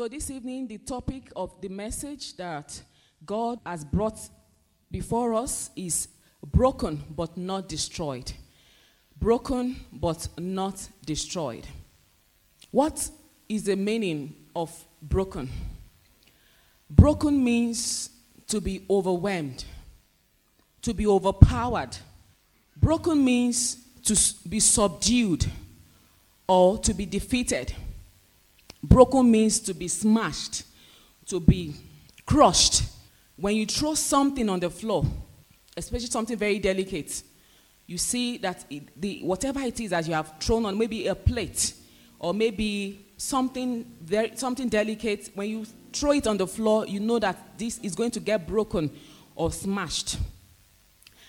So, this evening, the topic of the message that God has brought before us is broken but not destroyed. Broken but not destroyed. What is the meaning of broken? Broken means to be overwhelmed, to be overpowered. Broken means to be subdued or to be defeated. Broken means to be smashed, to be crushed. When you throw something on the floor, especially something very delicate, you see that it, the, whatever it is that you have thrown on, maybe a plate or maybe something very something delicate, when you throw it on the floor, you know that this is going to get broken or smashed.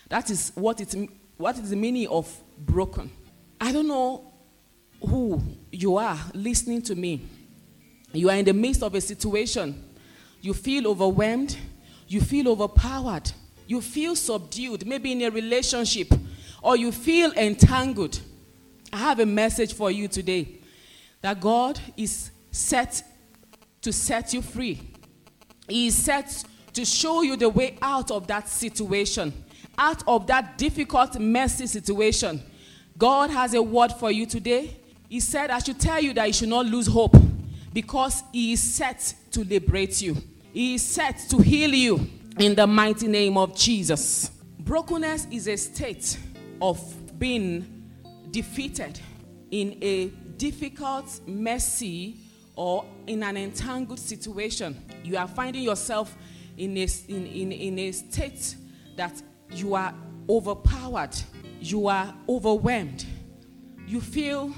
That is what it what is the meaning of broken. I don't know who you are listening to me. You are in the midst of a situation. You feel overwhelmed. You feel overpowered. You feel subdued, maybe in a relationship, or you feel entangled. I have a message for you today that God is set to set you free. He is set to show you the way out of that situation, out of that difficult, messy situation. God has a word for you today. He said, I should tell you that you should not lose hope because He is set to liberate you. He is set to heal you in the mighty name of Jesus. Brokenness is a state of being defeated in a difficult, messy, or in an entangled situation. You are finding yourself in a, in, in, in a state that you are overpowered, you are overwhelmed, you feel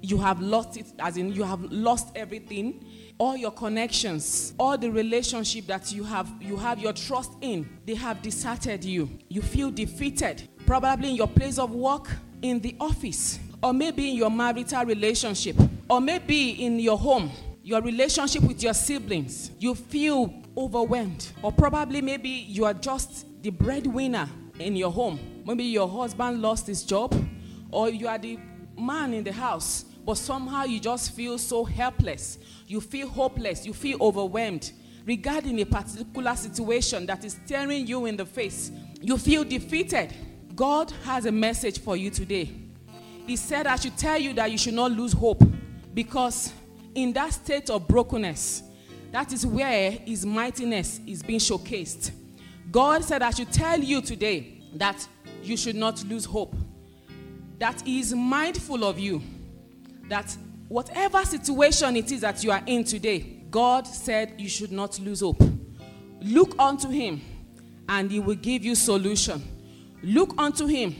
you have lost it, as in you have lost everything, all your connections, all the relationship that you have you have your trust in, they have deserted you. You feel defeated, probably in your place of work, in the office, or maybe in your marital relationship, or maybe in your home, your relationship with your siblings. You feel overwhelmed, or probably maybe you are just the breadwinner in your home. Maybe your husband lost his job, or you are the man in the house, but somehow you just feel so helpless. You feel hopeless. You feel overwhelmed regarding a particular situation that is staring you in the face. You feel defeated. God has a message for you today. He said, I should tell you that you should not lose hope because in that state of brokenness, that is where His mightiness is being showcased. God said, I should tell you today that you should not lose hope that He is mindful of you. That whatever situation it is that you are in today, God said you should not lose hope. Look unto Him, and He will give you solution. Look unto Him,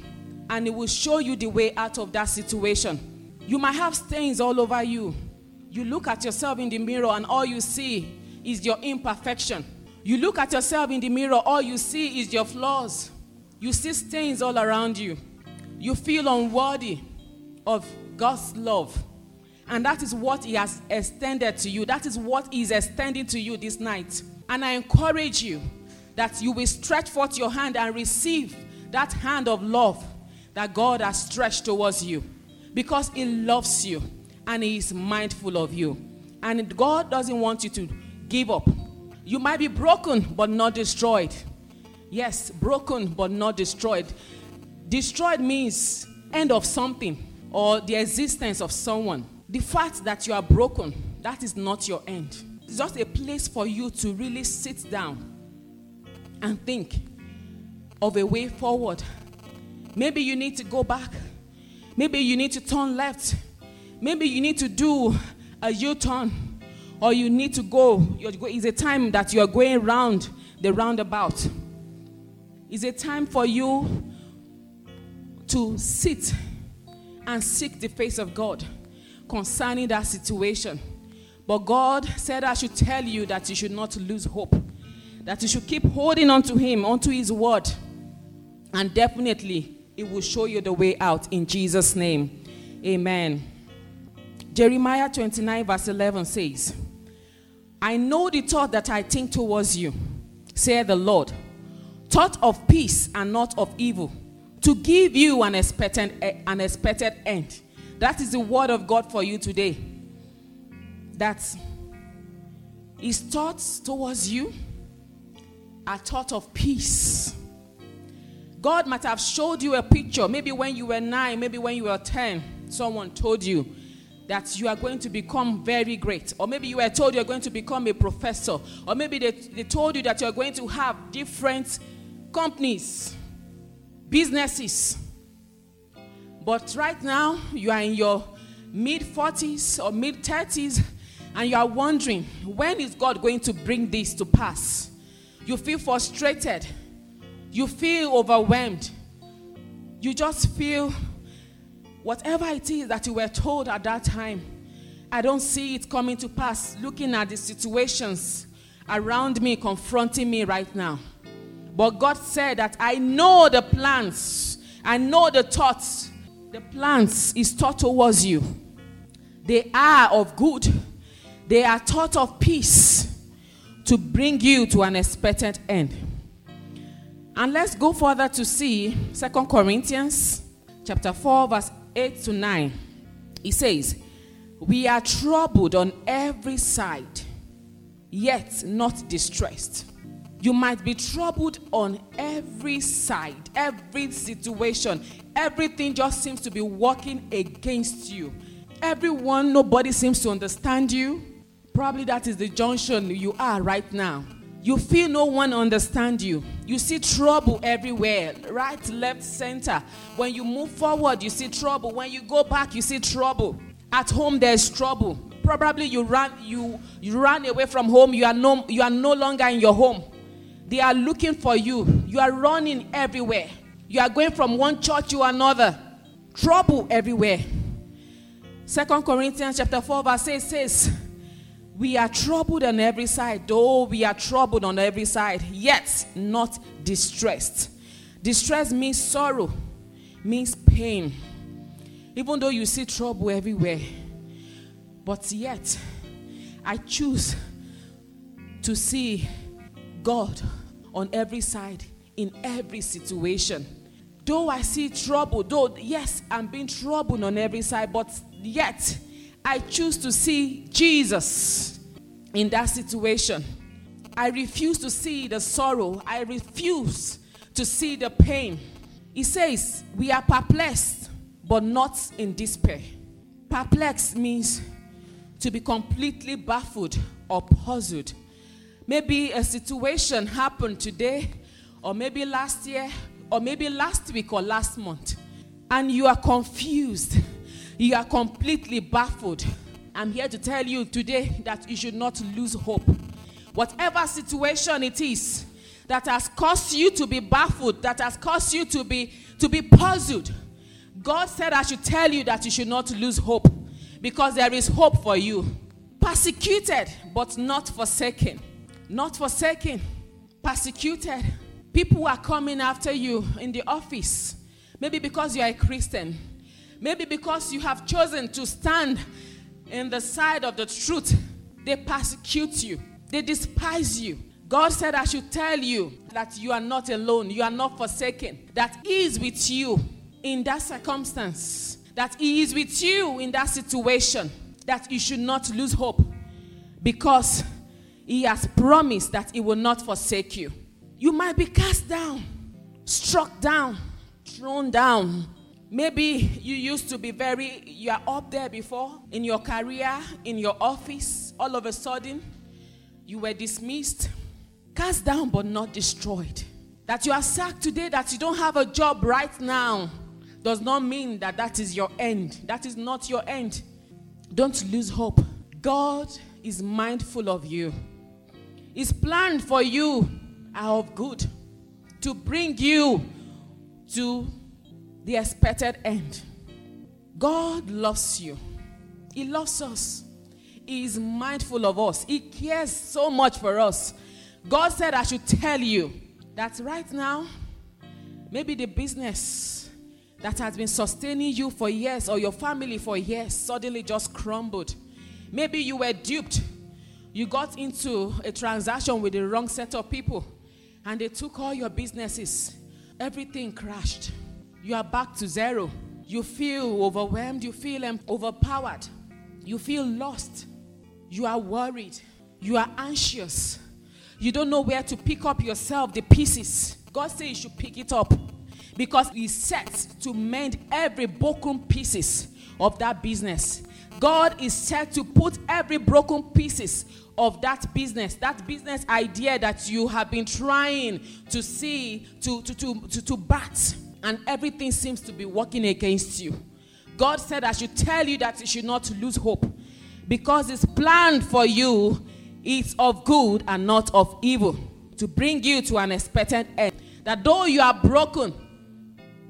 and He will show you the way out of that situation. You might have stains all over you. You look at yourself in the mirror, and all you see is your imperfection. You look at yourself in the mirror, all you see is your flaws. You see stains all around you you feel unworthy of God's love. And that is what He has extended to you. That is what He is extending to you this night. And I encourage you that you will stretch forth your hand and receive that hand of love that God has stretched towards you. Because He loves you and He is mindful of you. And God doesn't want you to give up. You might be broken but not destroyed. Yes, broken but not destroyed. Destroyed means end of something or the existence of someone. The fact that you are broken, that is not your end. It's just a place for you to really sit down and think of a way forward. Maybe you need to go back. Maybe you need to turn left. Maybe you need to do a U turn. Or you need to go. It's a time that you are going round the roundabout. It's a time for you to sit and seek the face of God concerning that situation. But God said, I should tell you that you should not lose hope, that you should keep holding on to Him, onto His word, and definitely it will show you the way out in Jesus' name. Amen. Jeremiah 29, verse 11 says, I know the thought that I think towards you, said the Lord, thought of peace and not of evil to give you an expected, eh, an expected end. That is the word of God for you today. That His thoughts towards you are thought of peace. God might have showed you a picture, maybe when you were nine, maybe when you were 10, someone told you that you are going to become very great. Or maybe you were told you're going to become a professor. Or maybe they, they told you that you're going to have different companies, businesses. But right now, you are in your mid 40s or mid 30s, and you are wondering, when is God going to bring this to pass? You feel frustrated. You feel overwhelmed. You just feel whatever it is that you were told at that time. I don't see it coming to pass looking at the situations around me confronting me right now. But God said that I know the plans, I know the thoughts. The plans is thought towards you. They are of good, they are thought of peace to bring you to an expected end. And let's go further to see Second Corinthians chapter 4 verse 8 to 9. He says, "We are troubled on every side, yet not distressed." You might be troubled on every side, every situation. Everything just seems to be working against you. Everyone, nobody seems to understand you. Probably that is the junction you are right now. You feel no one understand you. You see trouble everywhere, right, left, center. When you move forward, you see trouble. When you go back, you see trouble. At home, there's trouble. Probably you ran you you ran away from home. You are no you are no longer in your home. They are looking for you. You are running everywhere. You are going from one church to another. Trouble everywhere. Second Corinthians chapter 4 verse 8 says, We are troubled on every side, though we are troubled on every side, yet not distressed. Distress means sorrow, means pain. Even though you see trouble everywhere, but yet I choose to see God on every side, in every situation. Though I see trouble, though, yes, I'm being troubled on every side, but yet I choose to see Jesus in that situation. I refuse to see the sorrow, I refuse to see the pain. He says, We are perplexed, but not in despair. Perplexed means to be completely baffled or puzzled Maybe a situation happened today, or maybe last year, or maybe last week or last month, and you are confused. You are completely baffled. I'm here to tell you today that you should not lose hope. Whatever situation it is that has caused you to be baffled, that has caused you to be to be puzzled, God said I should tell you that you should not lose hope because there is hope for you. Persecuted but not forsaken not forsaken, persecuted. People are coming after you in the office. Maybe because you are a Christian. Maybe because you have chosen to stand in the side of the truth. They persecute you, they despise you. God said, I should tell you that you are not alone, you are not forsaken, that He is with you in that circumstance, that He is with you in that situation, that you should not lose hope because he has promised that He will not forsake you. You might be cast down, struck down, thrown down. Maybe you used to be very, you are up there before in your career, in your office. All of a sudden, you were dismissed, cast down, but not destroyed. That you are sacked today, that you don't have a job right now, does not mean that that is your end. That is not your end. Don't lose hope. God is mindful of you. His plan for you are of good to bring you to the expected end. God loves you. He loves us. He is mindful of us. He cares so much for us. God said, I should tell you that right now, maybe the business that has been sustaining you for years or your family for years suddenly just crumbled. Maybe you were duped you got into a transaction with the wrong set of people and they took all your businesses. Everything crashed. You are back to zero. You feel overwhelmed. You feel um, overpowered. You feel lost. You are worried. You are anxious. You don't know where to pick up yourself, the pieces. God says you should pick it up because He set to mend every broken pieces of that business. God is set to put every broken pieces of that business, that business idea that you have been trying to see, to, to, to, to, to bat, and everything seems to be working against you. God said, I should tell you that you should not lose hope because His plan for you is of good and not of evil to bring you to an expected end. That though you are broken,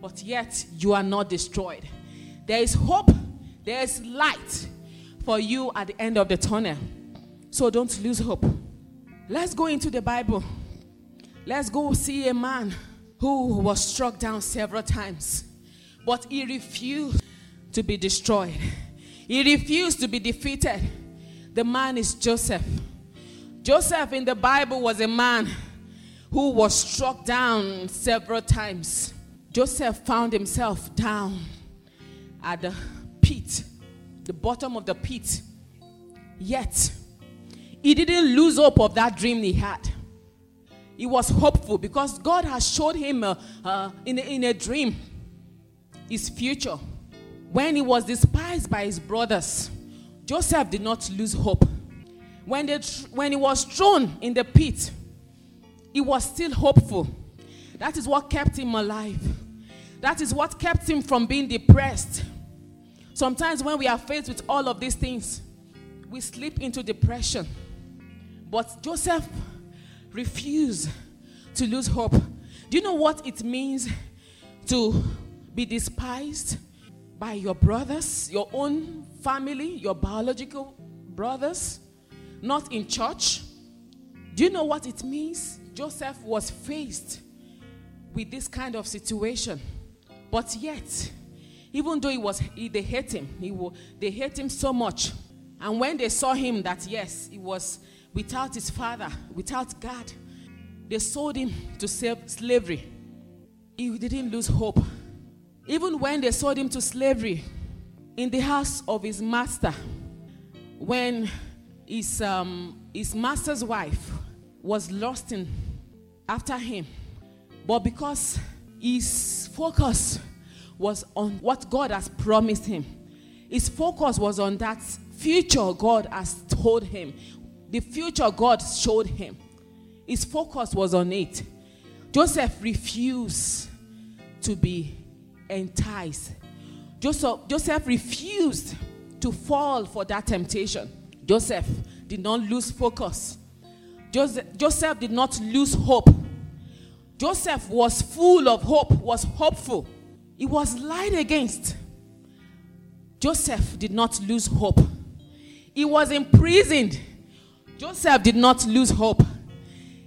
but yet you are not destroyed. There is hope, there is light for you at the end of the tunnel. So don't lose hope. Let's go into the Bible. Let's go see a man who was struck down several times, but he refused to be destroyed. He refused to be defeated. The man is Joseph. Joseph in the Bible was a man who was struck down several times. Joseph found himself down at the pit, the bottom of the pit. Yet, he didn't lose hope of that dream he had. He was hopeful because God has showed him uh, uh, in, a, in a dream his future. When he was despised by his brothers, Joseph did not lose hope. When, they, when he was thrown in the pit, he was still hopeful. That is what kept him alive. That is what kept him from being depressed. Sometimes, when we are faced with all of these things, we slip into depression. But Joseph refused to lose hope. Do you know what it means to be despised by your brothers, your own family, your biological brothers, not in church? Do you know what it means? Joseph was faced with this kind of situation. But yet, even though he was, he, they hate him, he, they hate him so much. And when they saw him that, yes, he was without his father, without God, they sold him to slavery. He didn't lose hope. Even when they sold him to slavery in the house of his master, when his, um, his master's wife was lost in after him, but because his focus was on what God has promised him, his focus was on that future God has told him, the future God showed him. His focus was on it. Joseph refused to be enticed. Joseph, Joseph refused to fall for that temptation. Joseph did not lose focus. Joseph, Joseph did not lose hope. Joseph was full of hope, was hopeful. He was lied against. Joseph did not lose hope. He was imprisoned. Joseph did not lose hope.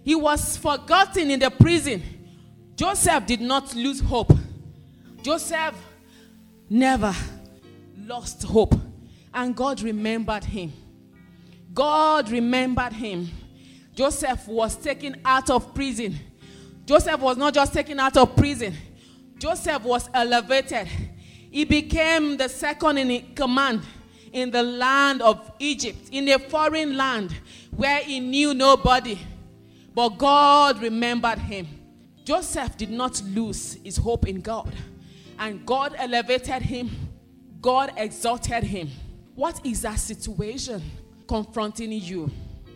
He was forgotten in the prison. Joseph did not lose hope. Joseph never lost hope. And God remembered him. God remembered him. Joseph was taken out of prison. Joseph was not just taken out of prison, Joseph was elevated. He became the second in command in the land of Egypt, in a foreign land where he knew nobody. But God remembered him. Joseph did not lose his hope in God. And God elevated him, God exalted him. What is that situation confronting you?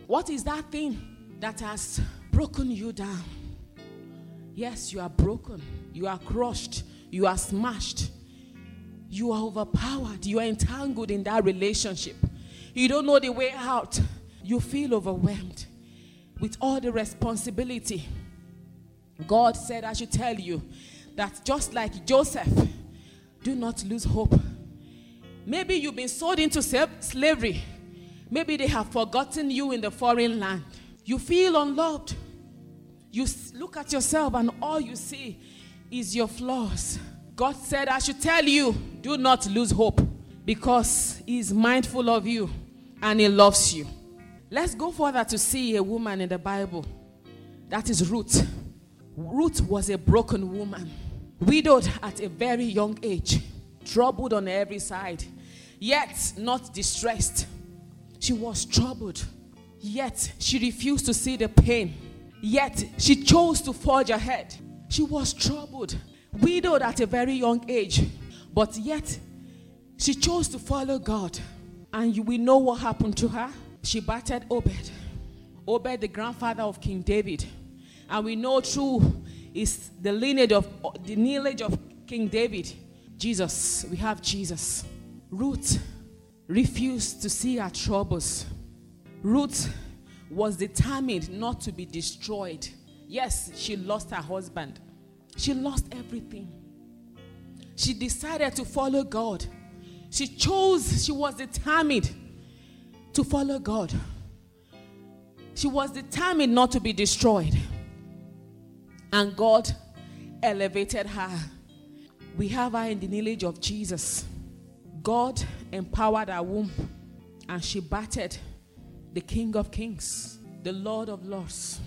What is that thing that has broken you down? Yes, you are broken, you are crushed, you are smashed, you are overpowered, you are entangled in that relationship. You don't know the way out, you feel overwhelmed with all the responsibility. God said, I should tell you that just like Joseph, do not lose hope. Maybe you've been sold into slavery. Maybe they have forgotten you in the foreign land. You feel unloved. You look at yourself and all you see is your flaws. God said, I should tell you, do not lose hope because He is mindful of you and He loves you. Let's go further to see a woman in the Bible. That is Ruth. Ruth was a broken woman, widowed at a very young age, troubled on every side, yet not distressed. She was troubled, Yet she refused to see the pain. Yet she chose to forge ahead. She was troubled, widowed at a very young age, but yet she chose to follow God. And we know what happened to her. She battered Obed. Obed, the grandfather of King David. And we know through is the lineage of the lineage of King David. Jesus. We have Jesus. Ruth refused to see her troubles. Ruth was determined not to be destroyed. Yes, she lost her husband. She lost everything. She decided to follow God. She chose, she was determined to follow God. She was determined not to be destroyed. And God elevated her. We have her in the lineage of Jesus. God empowered her womb and she battered the King of Kings, the Lord of Lords,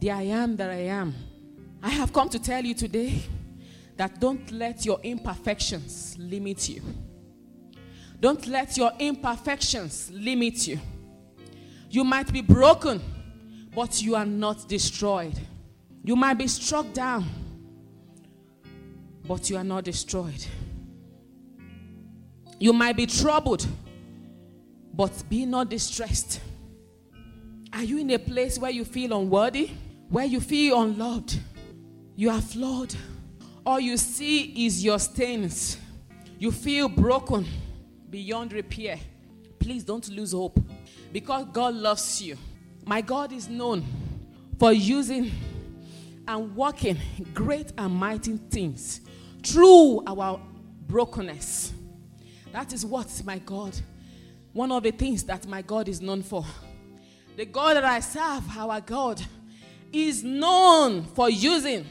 the I am that I am. I have come to tell you today that don't let your imperfections limit you. Don't let your imperfections limit you. You might be broken, but you are not destroyed. You might be struck down, but you are not destroyed. You might be troubled, but be not distressed. Are you in a place where you feel unworthy? Where you feel unloved? You are flawed. All you see is your stains. You feel broken beyond repair. Please don't lose hope because God loves you. My God is known for using and working great and mighty things through our brokenness. That is what my God, one of the things that my God is known for. The God that I serve, our God, is known for using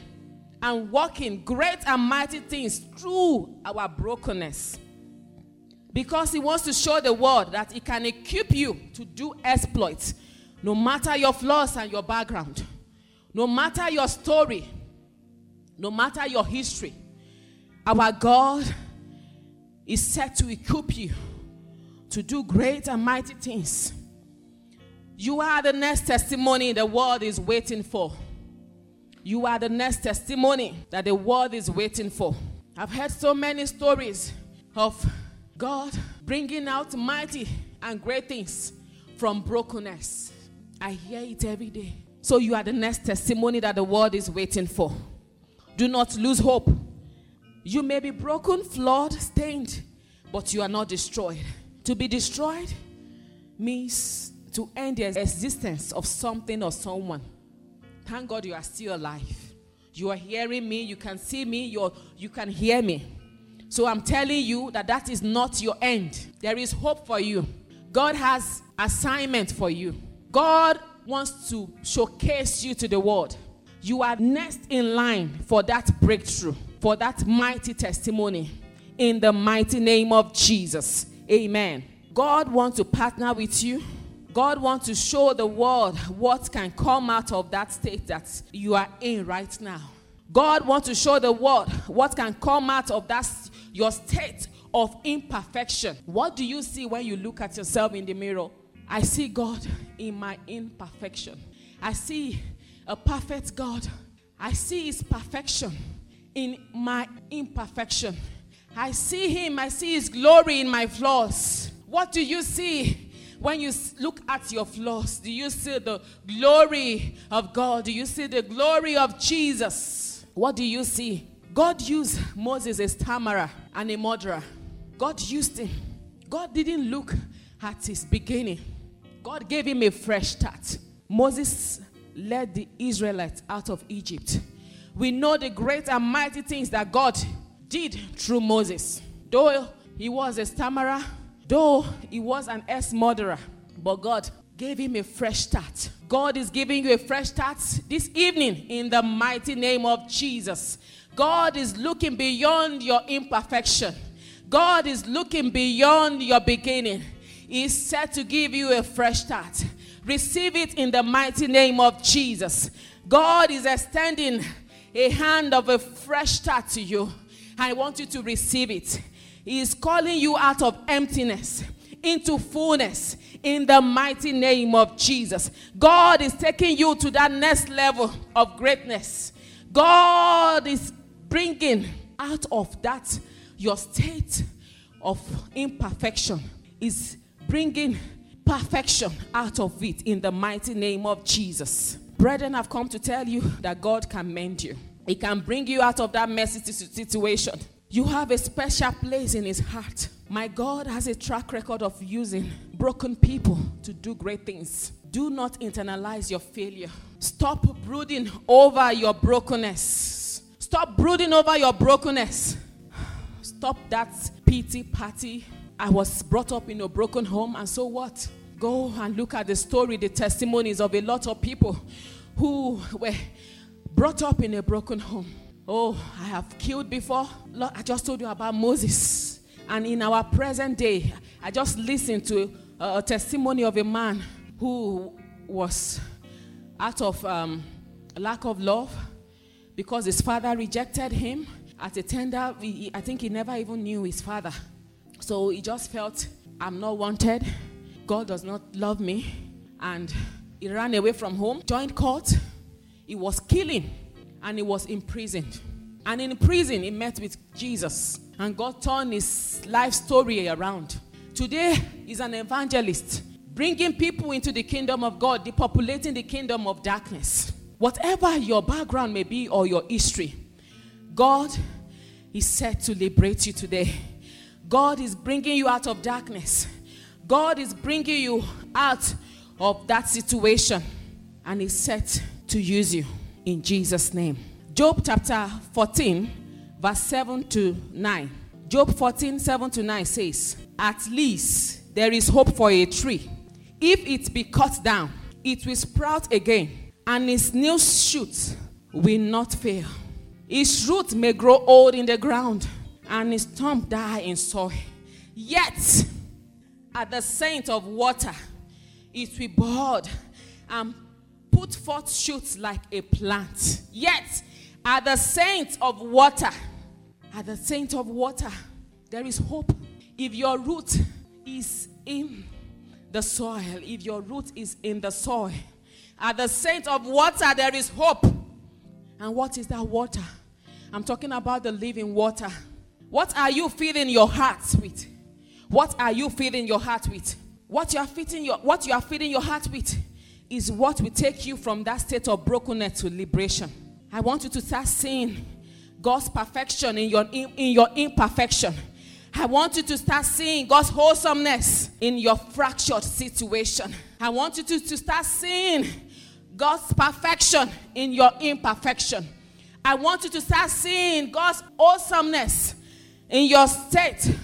and working great and mighty things through our brokenness. Because He wants to show the world that He can equip you to do exploits, no matter your flaws and your background, no matter your story, no matter your history. Our God is set to equip you to do great and mighty things you are the next testimony the world is waiting for. You are the next testimony that the world is waiting for. I've heard so many stories of God bringing out mighty and great things from brokenness. I hear it every day. So you are the next testimony that the world is waiting for. Do not lose hope. You may be broken, flawed, stained, but you are not destroyed. To be destroyed means to end the existence of something or someone. Thank God you are still alive. You are hearing me, you can see me, you you can hear me. So I'm telling you that that is not your end. There is hope for you. God has assignment for you. God wants to showcase you to the world. You are next in line for that breakthrough, for that mighty testimony in the mighty name of Jesus. Amen. God wants to partner with you God wants to show the world what can come out of that state that you are in right now. God wants to show the world what can come out of that your state of imperfection. What do you see when you look at yourself in the mirror? I see God in my imperfection. I see a perfect God. I see his perfection in my imperfection. I see him, I see his glory in my flaws. What do you see? When you look at your flaws, do you see the glory of God? Do you see the glory of Jesus? What do you see? God used Moses as stammerer and a murderer. God used him. God didn't look at his beginning. God gave him a fresh start. Moses led the Israelites out of Egypt. We know the great and mighty things that God did through Moses. Though he was a stammerer, Though he was an ex murderer, but God gave him a fresh start. God is giving you a fresh start this evening in the mighty name of Jesus. God is looking beyond your imperfection. God is looking beyond your beginning. He's set to give you a fresh start. Receive it in the mighty name of Jesus. God is extending a hand of a fresh start to you. I want you to receive it. He is calling you out of emptiness into fullness in the mighty name of Jesus. God is taking you to that next level of greatness. God is bringing out of that your state of imperfection is bringing perfection out of it in the mighty name of Jesus. Brethren, I've come to tell you that God can mend you. He can bring you out of that messy situation. You have a special place in His heart. My God has a track record of using broken people to do great things. Do not internalize your failure. Stop brooding over your brokenness. Stop brooding over your brokenness. Stop that pity party. I was brought up in a broken home, and so what? Go and look at the story, the testimonies of a lot of people who were brought up in a broken home. Oh, I have killed before. Lord, I just told you about Moses. And in our present day, I just listened to a, testimony of a man who was out of um, lack of love because his father rejected him at a tender. I think he never even knew his father. So he just felt, I'm not wanted. God does not love me. And he ran away from home, joined court. He was killing and he was imprisoned. And in prison, he met with Jesus. And God turned his life story around. Today, he's an evangelist, bringing people into the kingdom of God, depopulating the kingdom of darkness. Whatever your background may be or your history, God is set to liberate you today. God is bringing you out of darkness. God is bringing you out of that situation and is set to use you in Jesus' name. Job chapter 14, verse 7 to 9. Job 14, 7 to 9 says, At least there is hope for a tree. If it be cut down, it will sprout again, and its new shoots will not fail. Its root may grow old in the ground, and its stump die in soil. Yet, at the scent of water, it will bud and put forth shoots like a plant. Yet, at the scent of water, at the scent of water, there is hope. If your root is in the soil, if your root is in the soil, at the scent of water, there is hope. And what is that water? I'm talking about the living water. What are you feeding your heart with? What are you feeding your heart with? What you are feeding your what you are feeding your heart with is what will take you from that state of brokenness to liberation. I want you to start seeing God's perfection in your in, in your imperfection. I want you to start seeing God's wholesomeness in your fractured situation. I want you to, to start seeing God's perfection in your imperfection. I want you to start seeing God's awesomeness in your state,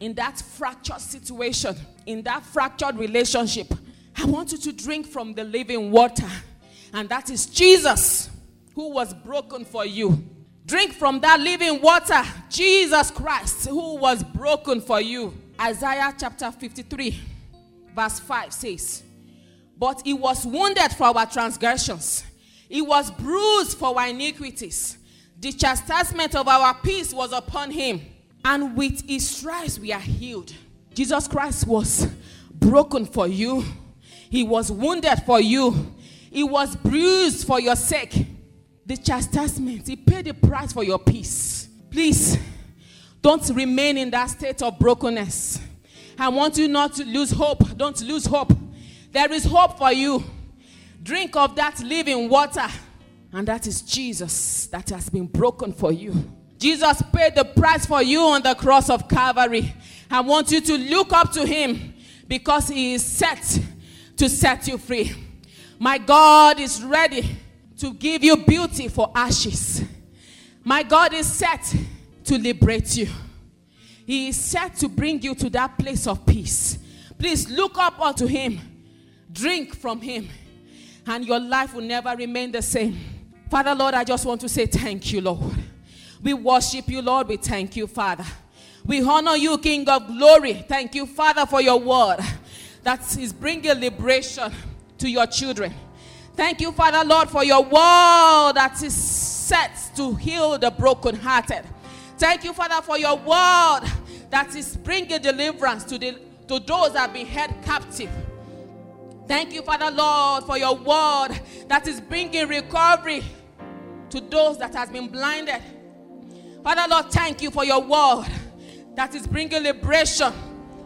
in that fractured situation, in that fractured relationship. I want you to drink from the living water, and that is Jesus who was broken for you. Drink from that living water, Jesus Christ, who was broken for you. Isaiah chapter 53, verse 5 says, But he was wounded for our transgressions he was bruised for our iniquities. The chastisement of our peace was upon him, and with his stripes we are healed. Jesus Christ was broken for you, he was wounded for you, he was bruised for your sake. The chastisement, he paid the price for your peace. Please don't remain in that state of brokenness. I want you not to lose hope. Don't lose hope. There is hope for you. Drink of that living water. And that is Jesus that has been broken for you. Jesus paid the price for you on the cross of Calvary. I want you to look up to him because he is set to set you free. My God is ready to give you beauty for ashes. My God is set to liberate you. He is set to bring you to that place of peace. Please look up unto him. Drink from him and your life will never remain the same. Father, Lord, I just want to say thank you, Lord. We worship you, Lord. We thank you, Father. We honor you, King of glory. Thank you, Father, for your word that is bringing liberation to your children. Thank you, Father, Lord, for your word that is set to heal the brokenhearted. Thank you, Father, for your word that is bringing deliverance to the to those that have been held captive. Thank you, Father Lord, for your word that is bringing recovery to those that has been blinded. Father Lord, thank you for your word that is bringing liberation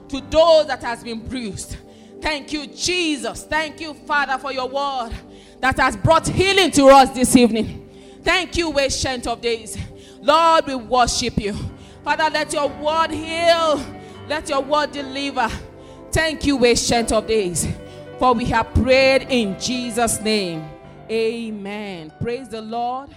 to those that has been bruised. Thank you, Jesus. Thank you, Father, for your word that has brought healing to us this evening. Thank you, ancient of days. Lord, we worship you. Father, let your word heal. Let your word deliver. Thank you, ancient of days. For we have prayed in Jesus' name. Amen. Praise the Lord.